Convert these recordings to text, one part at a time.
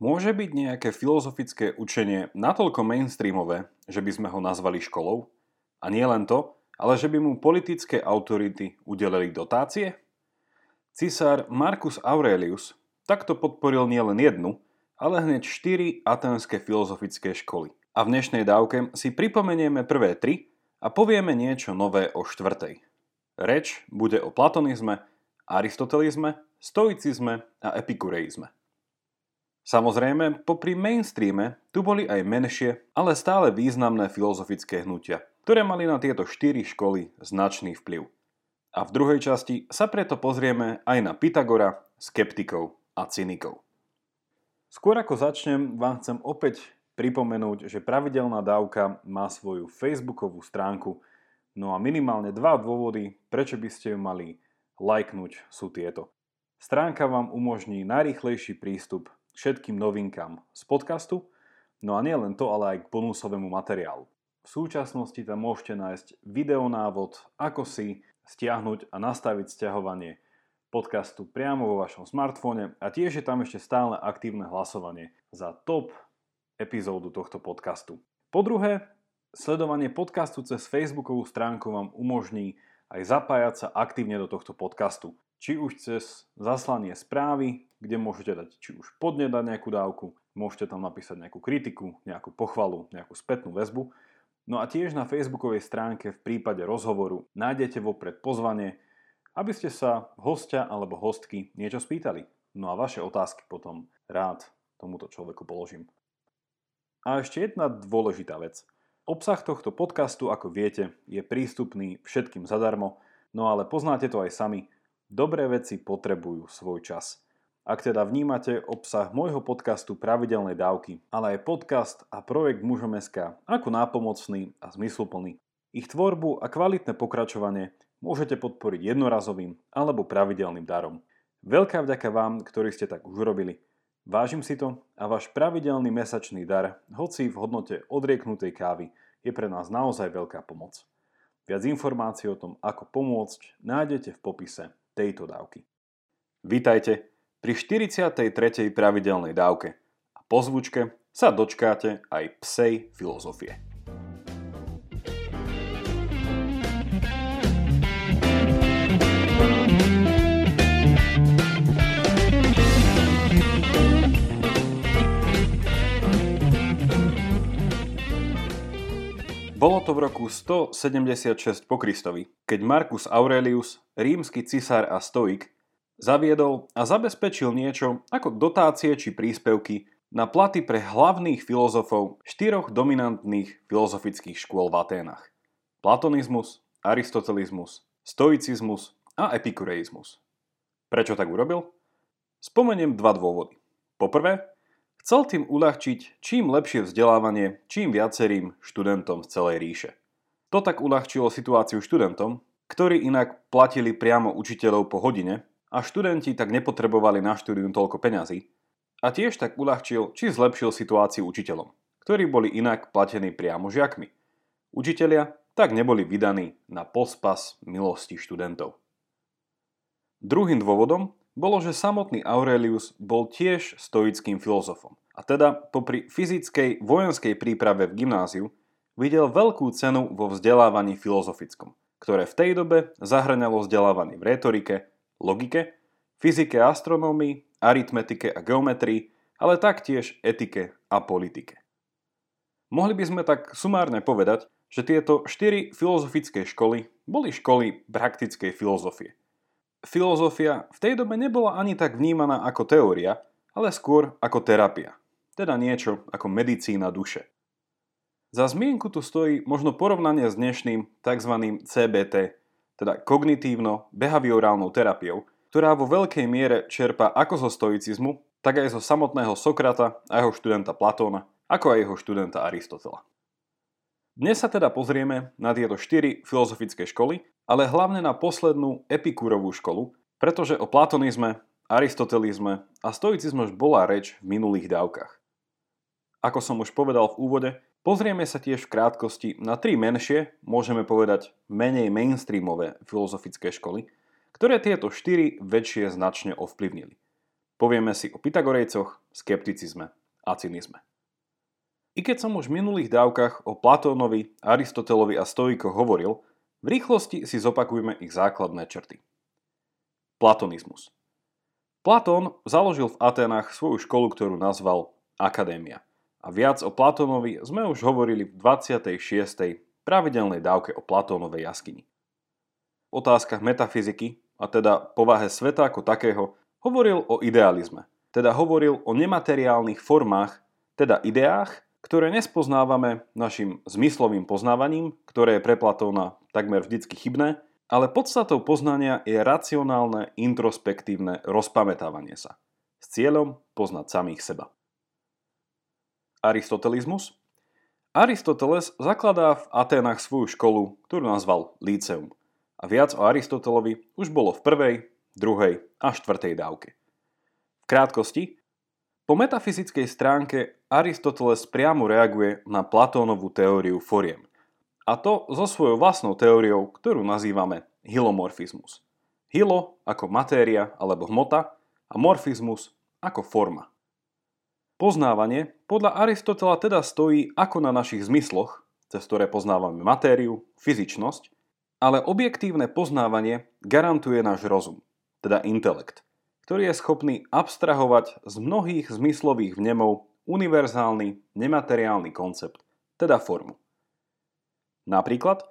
Môže byť nejaké filozofické učenie natoľko mainstreamové, že by sme ho nazvali školou? A nie len to, ale že by mu politické autority udelili dotácie? Cisár Marcus Aurelius takto podporil nielen jednu, ale hneď štyri atenské filozofické školy. A v dnešnej dávke si pripomenieme prvé tri a povieme niečo nové o štvrtej. Reč bude o platonizme, aristotelizme, stoicizme a epikureizme. Samozrejme, popri mainstreame tu boli aj menšie, ale stále významné filozofické hnutia, ktoré mali na tieto štyri školy značný vplyv. A v druhej časti sa preto pozrieme aj na Pythagora, skeptikov a cynikov. Skôr ako začnem, vám chcem opäť pripomenúť, že pravidelná dávka má svoju facebookovú stránku, no a minimálne dva dôvody, prečo by ste ju mali lajknúť, sú tieto. Stránka vám umožní najrýchlejší prístup všetkým novinkám z podcastu, no a nie len to, ale aj k bonusovému materiálu. V súčasnosti tam môžete nájsť videonávod, ako si stiahnuť a nastaviť stiahovanie podcastu priamo vo vašom smartfóne a tiež je tam ešte stále aktívne hlasovanie za top epizódu tohto podcastu. Po druhé, sledovanie podcastu cez facebookovú stránku vám umožní aj zapájať sa aktívne do tohto podcastu. Či už cez zaslanie správy, kde môžete dať či už podne dať nejakú dávku, môžete tam napísať nejakú kritiku, nejakú pochvalu, nejakú spätnú väzbu. No a tiež na facebookovej stránke v prípade rozhovoru nájdete vopred pozvanie, aby ste sa hostia alebo hostky niečo spýtali. No a vaše otázky potom rád tomuto človeku položím. A ešte jedna dôležitá vec. Obsah tohto podcastu, ako viete, je prístupný všetkým zadarmo, no ale poznáte to aj sami, dobré veci potrebujú svoj čas. Ak teda vnímate obsah môjho podcastu Pravidelnej dávky, ale aj podcast a projekt Mužom.sk ako nápomocný a zmysluplný, ich tvorbu a kvalitné pokračovanie môžete podporiť jednorazovým alebo pravidelným darom. Veľká vďaka vám, ktorí ste tak už urobili. Vážim si to a váš pravidelný mesačný dar, hoci v hodnote odrieknutej kávy, je pre nás naozaj veľká pomoc. Viac informácií o tom, ako pomôcť, nájdete v popise tejto dávky. Vítajte pri 43. pravidelnej dávke a po zvučke sa dočkáte aj psej filozofie. Bolo to v roku 176 po Kristovi, keď Marcus Aurelius, rímsky cisár a stoik, zaviedol a zabezpečil niečo ako dotácie či príspevky na platy pre hlavných filozofov štyroch dominantných filozofických škôl v Aténach. Platonizmus, aristotelizmus, stoicizmus a epikureizmus. Prečo tak urobil? Spomeniem dva dôvody. Poprvé, chcel tým uľahčiť čím lepšie vzdelávanie čím viacerým študentom z celej ríše. To tak uľahčilo situáciu študentom, ktorí inak platili priamo učiteľov po hodine a študenti tak nepotrebovali na štúdium toľko peňazí a tiež tak uľahčil či zlepšil situáciu učiteľom, ktorí boli inak platení priamo žiakmi. Učitelia tak neboli vydaní na pospas milosti študentov. Druhým dôvodom bolo, že samotný Aurelius bol tiež stoickým filozofom a teda popri fyzickej vojenskej príprave v gymnáziu videl veľkú cenu vo vzdelávaní filozofickom, ktoré v tej dobe zahrňalo vzdelávanie v retorike, logike, fyzike a astronómii, aritmetike a geometrii, ale taktiež etike a politike. Mohli by sme tak sumárne povedať, že tieto štyri filozofické školy boli školy praktickej filozofie. Filozofia v tej dobe nebola ani tak vnímaná ako teória, ale skôr ako terapia, teda niečo ako medicína duše. Za zmienku tu stojí možno porovnanie s dnešným tzv. CBT, teda kognitívno-behaviorálnou terapiou, ktorá vo veľkej miere čerpa ako zo stoicizmu, tak aj zo samotného Sokrata a jeho študenta Platóna, ako aj jeho študenta Aristotela. Dnes sa teda pozrieme na tieto štyri filozofické školy, ale hlavne na poslednú epikúrovú školu, pretože o platonizme, aristotelizme a stoicizme už bola reč v minulých dávkach. Ako som už povedal v úvode, Pozrieme sa tiež v krátkosti na tri menšie, môžeme povedať menej mainstreamové filozofické školy, ktoré tieto štyri väčšie značne ovplyvnili. Povieme si o Pythagorejcoch, skepticizme a cynizme. I keď som už v minulých dávkach o Platónovi, Aristotelovi a Stoikoch hovoril, v rýchlosti si zopakujeme ich základné črty. Platonizmus. Platón založil v Atenách svoju školu, ktorú nazval Akadémia. A viac o Platónovi sme už hovorili v 26. pravidelnej dávke o Platónovej jaskyni. V otázkach metafyziky, a teda povahe sveta ako takého, hovoril o idealizme, teda hovoril o nemateriálnych formách, teda ideách, ktoré nespoznávame našim zmyslovým poznávaním, ktoré je pre Platóna takmer vždycky chybné, ale podstatou poznania je racionálne, introspektívne rozpamätávanie sa s cieľom poznať samých seba. Aristotelizmus Aristoteles zakladá v Aténach svoju školu, ktorú nazval Líceum. A viac o Aristotelovi už bolo v prvej, druhej a štvrtej dávke krátkosti, po metafyzickej stránke Aristoteles priamo reaguje na Platónovú teóriu foriem. A to so svojou vlastnou teóriou, ktorú nazývame hilomorfizmus. Hilo ako matéria alebo hmota a morfizmus ako forma. Poznávanie podľa Aristotela teda stojí ako na našich zmysloch, cez ktoré poznávame matériu, fyzičnosť, ale objektívne poznávanie garantuje náš rozum, teda intelekt ktorý je schopný abstrahovať z mnohých zmyslových vnemov univerzálny nemateriálny koncept, teda formu. Napríklad,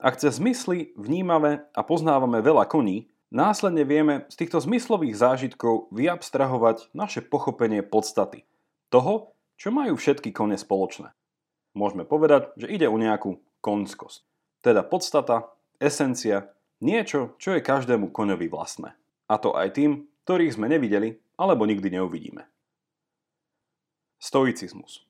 ak cez zmysly vnímame a poznávame veľa koní, následne vieme z týchto zmyslových zážitkov vyabstrahovať naše pochopenie podstaty, toho, čo majú všetky kone spoločné. Môžeme povedať, že ide o nejakú konskosť, teda podstata, esencia, niečo, čo je každému koňovi vlastné. A to aj tým, ktorých sme nevideli alebo nikdy neuvidíme. Stoicizmus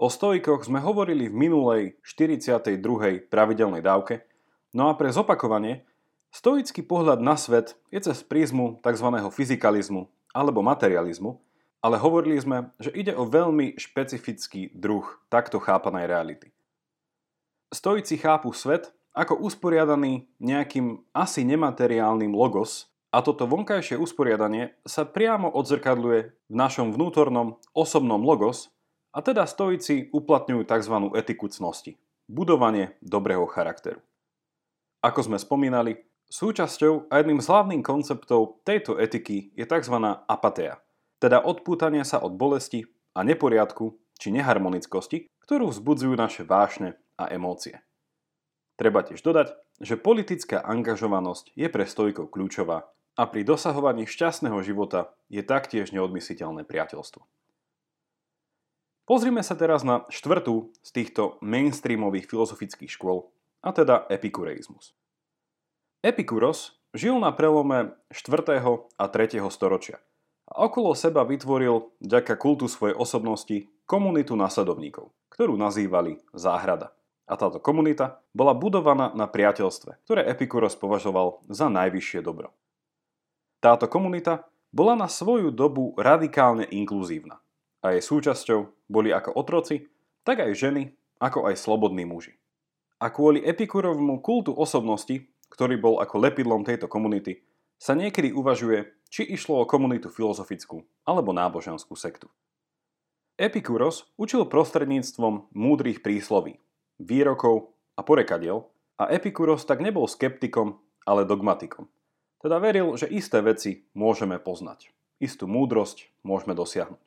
O stoikoch sme hovorili v minulej 42. pravidelnej dávke, no a pre zopakovanie, stoický pohľad na svet je cez prízmu tzv. fyzikalizmu alebo materializmu, ale hovorili sme, že ide o veľmi špecifický druh takto chápanej reality. Stoici chápu svet ako usporiadaný nejakým asi nemateriálnym logos, a toto vonkajšie usporiadanie sa priamo odzrkadľuje v našom vnútornom osobnom logos a teda stoici uplatňujú tzv. etiku cnosti, budovanie dobrého charakteru. Ako sme spomínali, súčasťou a jedným z hlavných konceptov tejto etiky je tzv. apatia, teda odpútanie sa od bolesti a neporiadku či neharmonickosti, ktorú vzbudzujú naše vášne a emócie. Treba tiež dodať, že politická angažovanosť je pre stojkov kľúčová a pri dosahovaní šťastného života je taktiež neodmysliteľné priateľstvo. Pozrime sa teraz na štvrtú z týchto mainstreamových filozofických škôl, a teda epikureizmus. Epikuros žil na prelome 4. a 3. storočia a okolo seba vytvoril vďaka kultu svojej osobnosti komunitu nasledovníkov, ktorú nazývali záhrada. A táto komunita bola budovaná na priateľstve, ktoré Epikuros považoval za najvyššie dobro. Táto komunita bola na svoju dobu radikálne inkluzívna a jej súčasťou boli ako otroci, tak aj ženy, ako aj slobodní muži. A kvôli Epikurovmu kultu osobnosti, ktorý bol ako lepidlom tejto komunity, sa niekedy uvažuje, či išlo o komunitu filozofickú alebo náboženskú sektu. Epikuros učil prostredníctvom múdrych prísloví, výrokov a porekadiel a Epikuros tak nebol skeptikom, ale dogmatikom – teda veril, že isté veci môžeme poznať. Istú múdrosť môžeme dosiahnuť.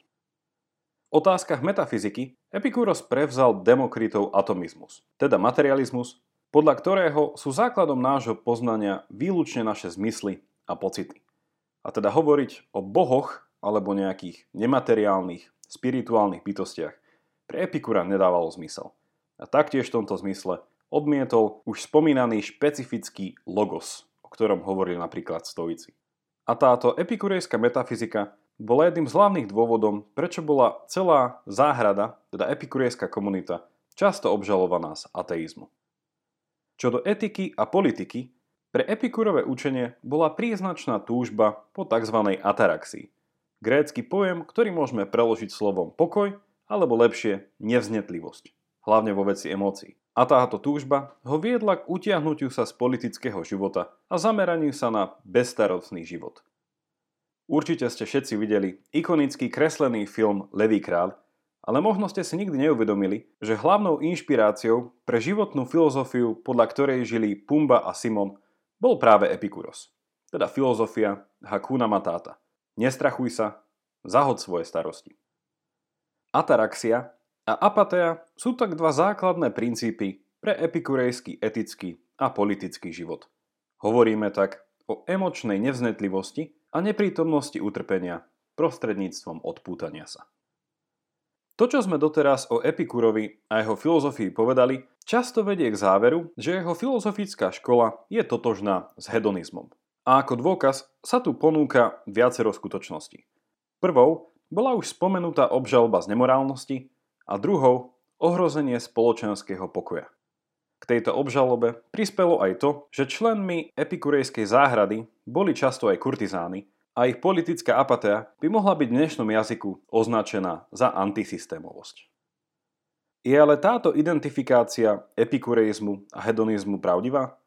V otázkach metafyziky Epikúros prevzal Demokritov atomizmus, teda materializmus, podľa ktorého sú základom nášho poznania výlučne naše zmysly a pocity. A teda hovoriť o bohoch alebo nejakých nemateriálnych, spirituálnych bytostiach pre Epikura nedávalo zmysel. A taktiež v tomto zmysle odmietol už spomínaný špecifický logos, ktorom hovorili napríklad stoici. A táto epikurejská metafyzika bola jedným z hlavných dôvodom, prečo bola celá záhrada, teda epikurejská komunita, často obžalovaná z ateizmu. Čo do etiky a politiky, pre epikurové učenie bola príznačná túžba po tzv. ataraxii. Grécky pojem, ktorý môžeme preložiť slovom pokoj, alebo lepšie nevznetlivosť, hlavne vo veci emócií. A táto túžba ho viedla k utiahnutiu sa z politického života a zameraniu sa na bezstarostný život. Určite ste všetci videli ikonický kreslený film Levý kráľ, ale možno ste si nikdy neuvedomili, že hlavnou inšpiráciou pre životnú filozofiu, podľa ktorej žili Pumba a Simon, bol práve Epikuros. Teda filozofia Hakuna Matata. Nestrachuj sa, zahod svoje starosti. Ataraxia a apatia sú tak dva základné princípy pre epikurejský etický a politický život. Hovoríme tak o emočnej nevznetlivosti a neprítomnosti utrpenia prostredníctvom odpútania sa. To, čo sme doteraz o Epikurovi a jeho filozofii povedali, často vedie k záveru, že jeho filozofická škola je totožná s hedonizmom. A ako dôkaz sa tu ponúka viacero skutočností. Prvou bola už spomenutá obžalba z nemorálnosti a druhou ohrozenie spoločenského pokoja. K tejto obžalobe prispelo aj to, že členmi epikurejskej záhrady boli často aj kurtizány a ich politická apatia by mohla byť v dnešnom jazyku označená za antisystémovosť. Je ale táto identifikácia epikureizmu a hedonizmu pravdivá?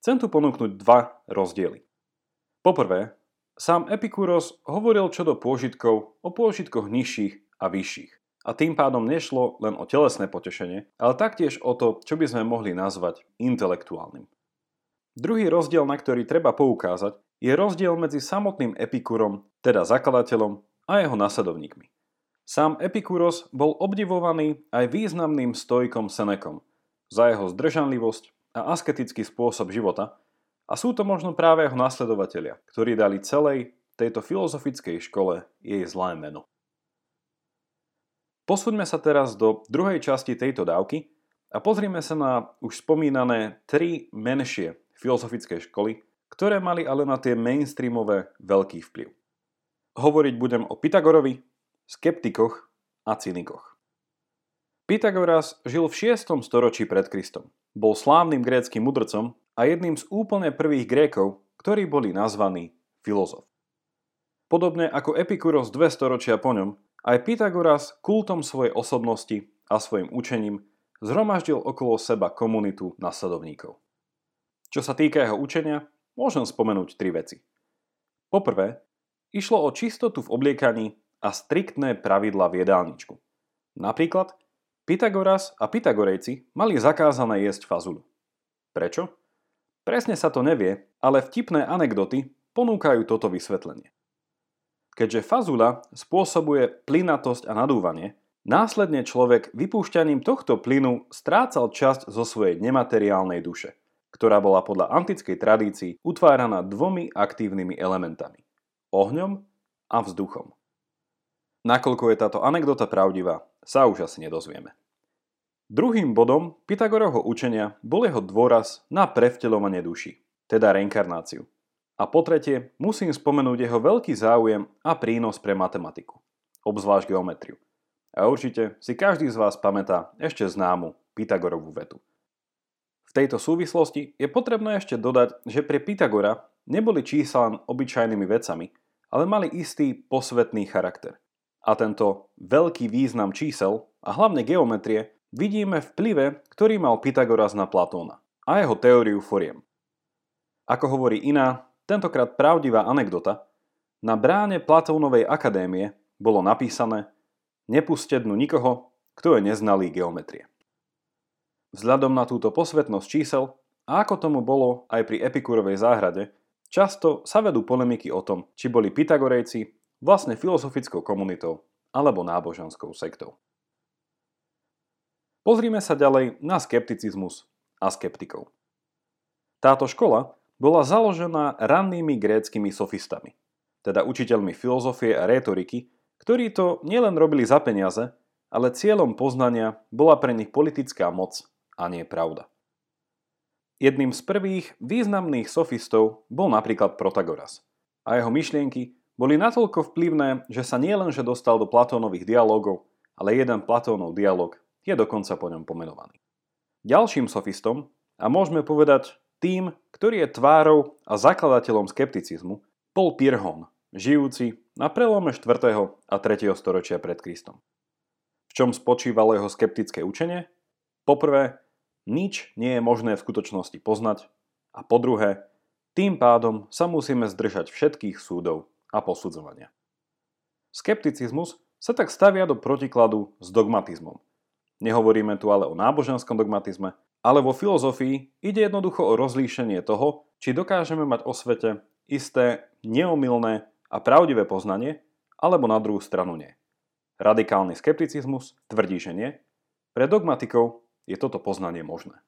Chcem tu ponúknuť dva rozdiely. Poprvé, sám Epikuros hovoril čo do pôžitkov o pôžitkoch nižších a vyšších. A tým pádom nešlo len o telesné potešenie, ale taktiež o to, čo by sme mohli nazvať intelektuálnym. Druhý rozdiel, na ktorý treba poukázať, je rozdiel medzi samotným Epikurom, teda zakladateľom, a jeho nasledovníkmi. Sám Epikuros bol obdivovaný aj významným stojkom Senekom za jeho zdržanlivosť a asketický spôsob života a sú to možno práve jeho nasledovatelia, ktorí dali celej tejto filozofickej škole jej zlé meno. Posúďme sa teraz do druhej časti tejto dávky a pozrime sa na už spomínané tri menšie filozofické školy, ktoré mali ale na tie mainstreamové veľký vplyv. Hovoriť budem o Pythagorovi, skeptikoch a cynikoch. Pythagoras žil v 6. storočí pred Kristom. Bol slávnym gréckým mudrcom a jedným z úplne prvých Grékov, ktorí boli nazvaní filozof. Podobne ako Epikuros dve storočia po ňom, aj Pythagoras kultom svojej osobnosti a svojim učením zhromaždil okolo seba komunitu nasledovníkov. Čo sa týka jeho učenia, môžem spomenúť tri veci. Poprvé, išlo o čistotu v obliekaní a striktné pravidla v jedálničku. Napríklad, Pythagoras a Pythagorejci mali zakázané jesť fazulu. Prečo? Presne sa to nevie, ale vtipné anekdoty ponúkajú toto vysvetlenie. Keďže fazula spôsobuje plynatosť a nadúvanie, následne človek vypúšťaním tohto plynu strácal časť zo svojej nemateriálnej duše, ktorá bola podľa antickej tradícii utváraná dvomi aktívnymi elementami – ohňom a vzduchom. Nakoľko je táto anekdota pravdivá, sa už asi nedozvieme. Druhým bodom Pythagorovho učenia bol jeho dôraz na prevteľovanie duši, teda reinkarnáciu – a po tretie, musím spomenúť jeho veľký záujem a prínos pre matematiku, obzvlášť geometriu. A určite si každý z vás pamätá ešte známu Pythagorovú vetu. V tejto súvislosti je potrebné ešte dodať, že pre Pythagora neboli čísla len obyčajnými vecami, ale mali istý posvetný charakter. A tento veľký význam čísel a hlavne geometrie vidíme v plive, ktorý mal Pythagoras na Platóna a jeho teóriu foriem. Ako hovorí iná, tentokrát pravdivá anekdota, na bráne Platónovej akadémie bolo napísané Nepuste dnu nikoho, kto je neznalý geometrie. Vzhľadom na túto posvetnosť čísel, a ako tomu bolo aj pri Epikurovej záhrade, často sa vedú polemiky o tom, či boli Pythagorejci vlastne filozofickou komunitou alebo náboženskou sektou. Pozrime sa ďalej na skepticizmus a skeptikov. Táto škola bola založená rannými gréckými sofistami, teda učiteľmi filozofie a rétoriky, ktorí to nielen robili za peniaze, ale cieľom poznania bola pre nich politická moc a nie pravda. Jedným z prvých významných sofistov bol napríklad Protagoras a jeho myšlienky boli natoľko vplyvné, že sa nielenže dostal do Platónových dialogov, ale jeden Platónov dialog je dokonca po ňom pomenovaný. Ďalším sofistom, a môžeme povedať tým, ktorý je tvárou a zakladateľom skepticizmu, bol Pirhon, žijúci na prelome 4. a 3. storočia pred Kristom. V čom spočívalo jeho skeptické učenie? Poprvé, nič nie je možné v skutočnosti poznať a po druhé, tým pádom sa musíme zdržať všetkých súdov a posudzovania. Skepticizmus sa tak stavia do protikladu s dogmatizmom. Nehovoríme tu ale o náboženskom dogmatizme, ale vo filozofii ide jednoducho o rozlíšenie toho, či dokážeme mať o svete isté neomilné a pravdivé poznanie, alebo na druhú stranu nie. Radikálny skepticizmus tvrdí, že nie. Pre dogmatikov je toto poznanie možné.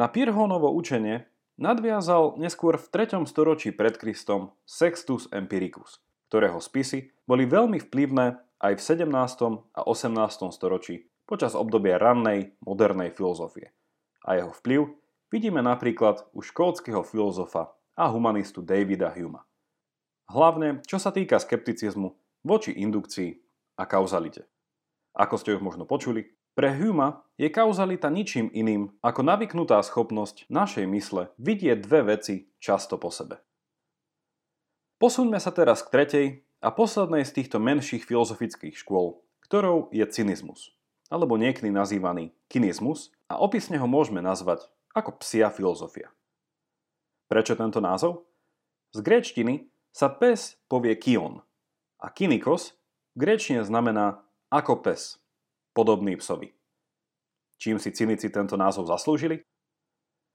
Na Pirhonovo učenie nadviazal neskôr v 3. storočí pred Kristom Sextus Empiricus, ktorého spisy boli veľmi vplyvné aj v 17. a 18. storočí počas obdobia rannej, modernej filozofie. A jeho vplyv vidíme napríklad u škótskeho filozofa a humanistu Davida Huma. Hlavne, čo sa týka skepticizmu voči indukcii a kauzalite. Ako ste už možno počuli, pre Huma je kauzalita ničím iným ako navyknutá schopnosť našej mysle vidieť dve veci často po sebe. Posuňme sa teraz k tretej a poslednej z týchto menších filozofických škôl, ktorou je cynizmus alebo niekedy nazývaný kinizmus a opisne ho môžeme nazvať ako psia filozofia. Prečo tento názov? Z gréčtiny sa pes povie kion a kinikos v gréčtine znamená ako pes, podobný psovi. Čím si cynici tento názov zaslúžili?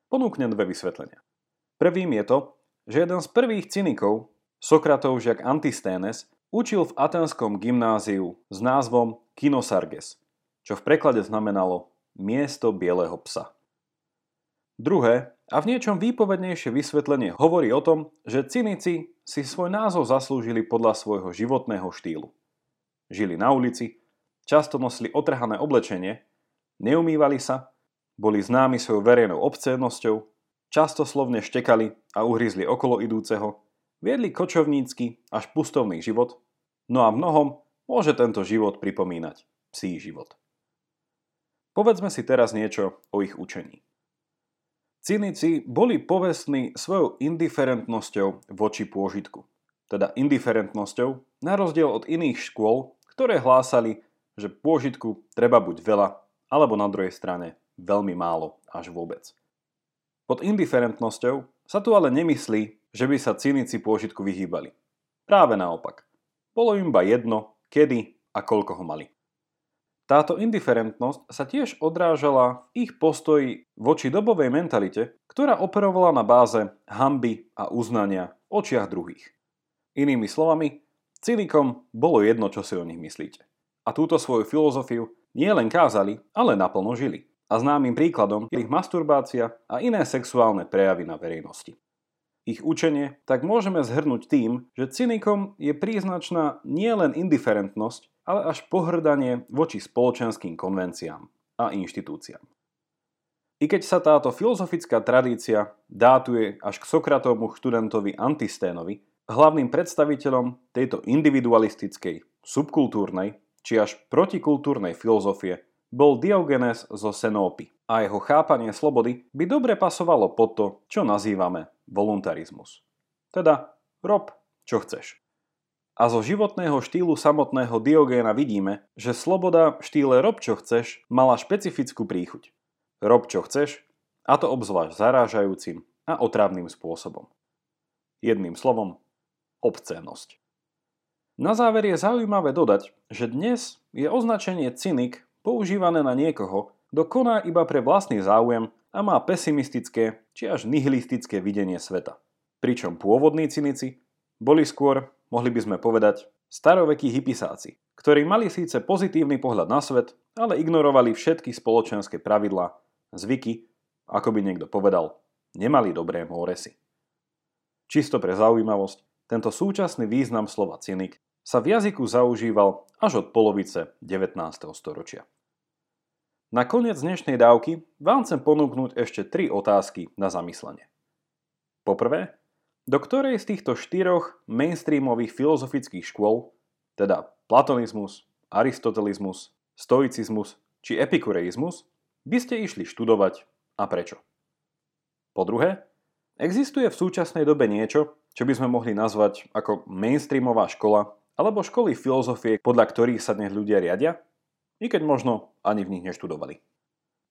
Ponúknem dve vysvetlenia. Prvým je to, že jeden z prvých cynikov, Sokratov žiak Antisténes, učil v atenskom gymnáziu s názvom Kinosarges – čo v preklade znamenalo miesto bieleho psa. Druhé a v niečom výpovednejšie vysvetlenie hovorí o tom, že cynici si svoj názov zaslúžili podľa svojho životného štýlu. Žili na ulici, často nosili otrhané oblečenie, neumývali sa, boli známi svojou verejnou obcédnosťou, často slovne štekali a uhryzli okolo idúceho, viedli kočovnícky až pustovný život, no a mnohom môže tento život pripomínať psí život. Povedzme si teraz niečo o ich učení. Cynici boli povestní svojou indiferentnosťou voči pôžitku. Teda indiferentnosťou na rozdiel od iných škôl, ktoré hlásali, že pôžitku treba buď veľa, alebo na druhej strane veľmi málo až vôbec. Pod indiferentnosťou sa tu ale nemyslí, že by sa cynici pôžitku vyhýbali. Práve naopak. Bolo im iba jedno, kedy a koľko ho mali. Táto indiferentnosť sa tiež odrážala v ich postoji voči dobovej mentalite, ktorá operovala na báze hamby a uznania v očiach druhých. Inými slovami, cynikom bolo jedno, čo si o nich myslíte. A túto svoju filozofiu nie len kázali, ale naplno žili. A známym príkladom je ich masturbácia a iné sexuálne prejavy na verejnosti. Ich učenie tak môžeme zhrnúť tým, že cynikom je príznačná nielen indiferentnosť, ale až pohrdanie voči spoločenským konvenciám a inštitúciám. I keď sa táto filozofická tradícia dátuje až k Sokratovmu študentovi Antisténovi, hlavným predstaviteľom tejto individualistickej, subkultúrnej či až protikultúrnej filozofie bol Diogenes zo Senópy a jeho chápanie slobody by dobre pasovalo pod to, čo nazývame voluntarizmus. Teda rob, čo chceš. A zo životného štýlu samotného Diogéna vidíme, že sloboda v štýle rob čo chceš mala špecifickú príchuť. Rob čo chceš, a to obzvlášť zarážajúcim a otrávnym spôsobom. Jedným slovom, obcénosť. Na záver je zaujímavé dodať, že dnes je označenie cynik používané na niekoho, kto koná iba pre vlastný záujem a má pesimistické či až nihilistické videnie sveta. Pričom pôvodní cynici boli skôr, mohli by sme povedať, starovekí hypisáci, ktorí mali síce pozitívny pohľad na svet, ale ignorovali všetky spoločenské pravidlá, zvyky, ako by niekto povedal, nemali dobré móresy. Čisto pre zaujímavosť, tento súčasný význam slova cynik sa v jazyku zaužíval až od polovice 19. storočia. Na koniec dnešnej dávky vám chcem ponúknuť ešte tri otázky na zamyslenie. Poprvé, do ktorej z týchto štyroch mainstreamových filozofických škôl, teda platonizmus, aristotelizmus, stoicizmus či epikureizmus, by ste išli študovať a prečo? Po druhé, existuje v súčasnej dobe niečo, čo by sme mohli nazvať ako mainstreamová škola alebo školy filozofie, podľa ktorých sa dnes ľudia riadia? i keď možno ani v nich neštudovali.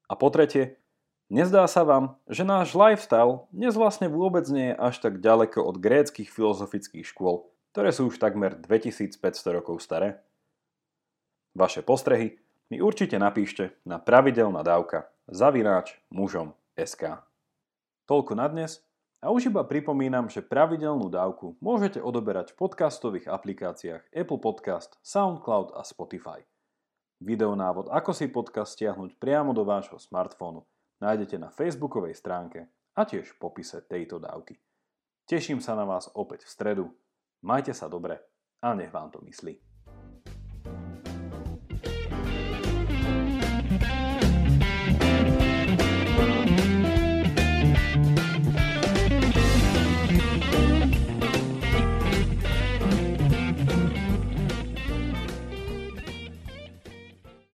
A po tretie, nezdá sa vám, že náš lifestyle dnes vlastne vôbec nie je až tak ďaleko od gréckých filozofických škôl, ktoré sú už takmer 2500 rokov staré? Vaše postrehy mi určite napíšte na pravidelná dávka zavináč mužom SK. Toľko na dnes a už iba pripomínam, že pravidelnú dávku môžete odoberať v podcastových aplikáciách Apple Podcast, SoundCloud a Spotify. Videonávod, ako si podcast stiahnuť priamo do vášho smartfónu, nájdete na facebookovej stránke a tiež v popise tejto dávky. Teším sa na vás opäť v stredu Majte sa dobre a nech vám to myslí.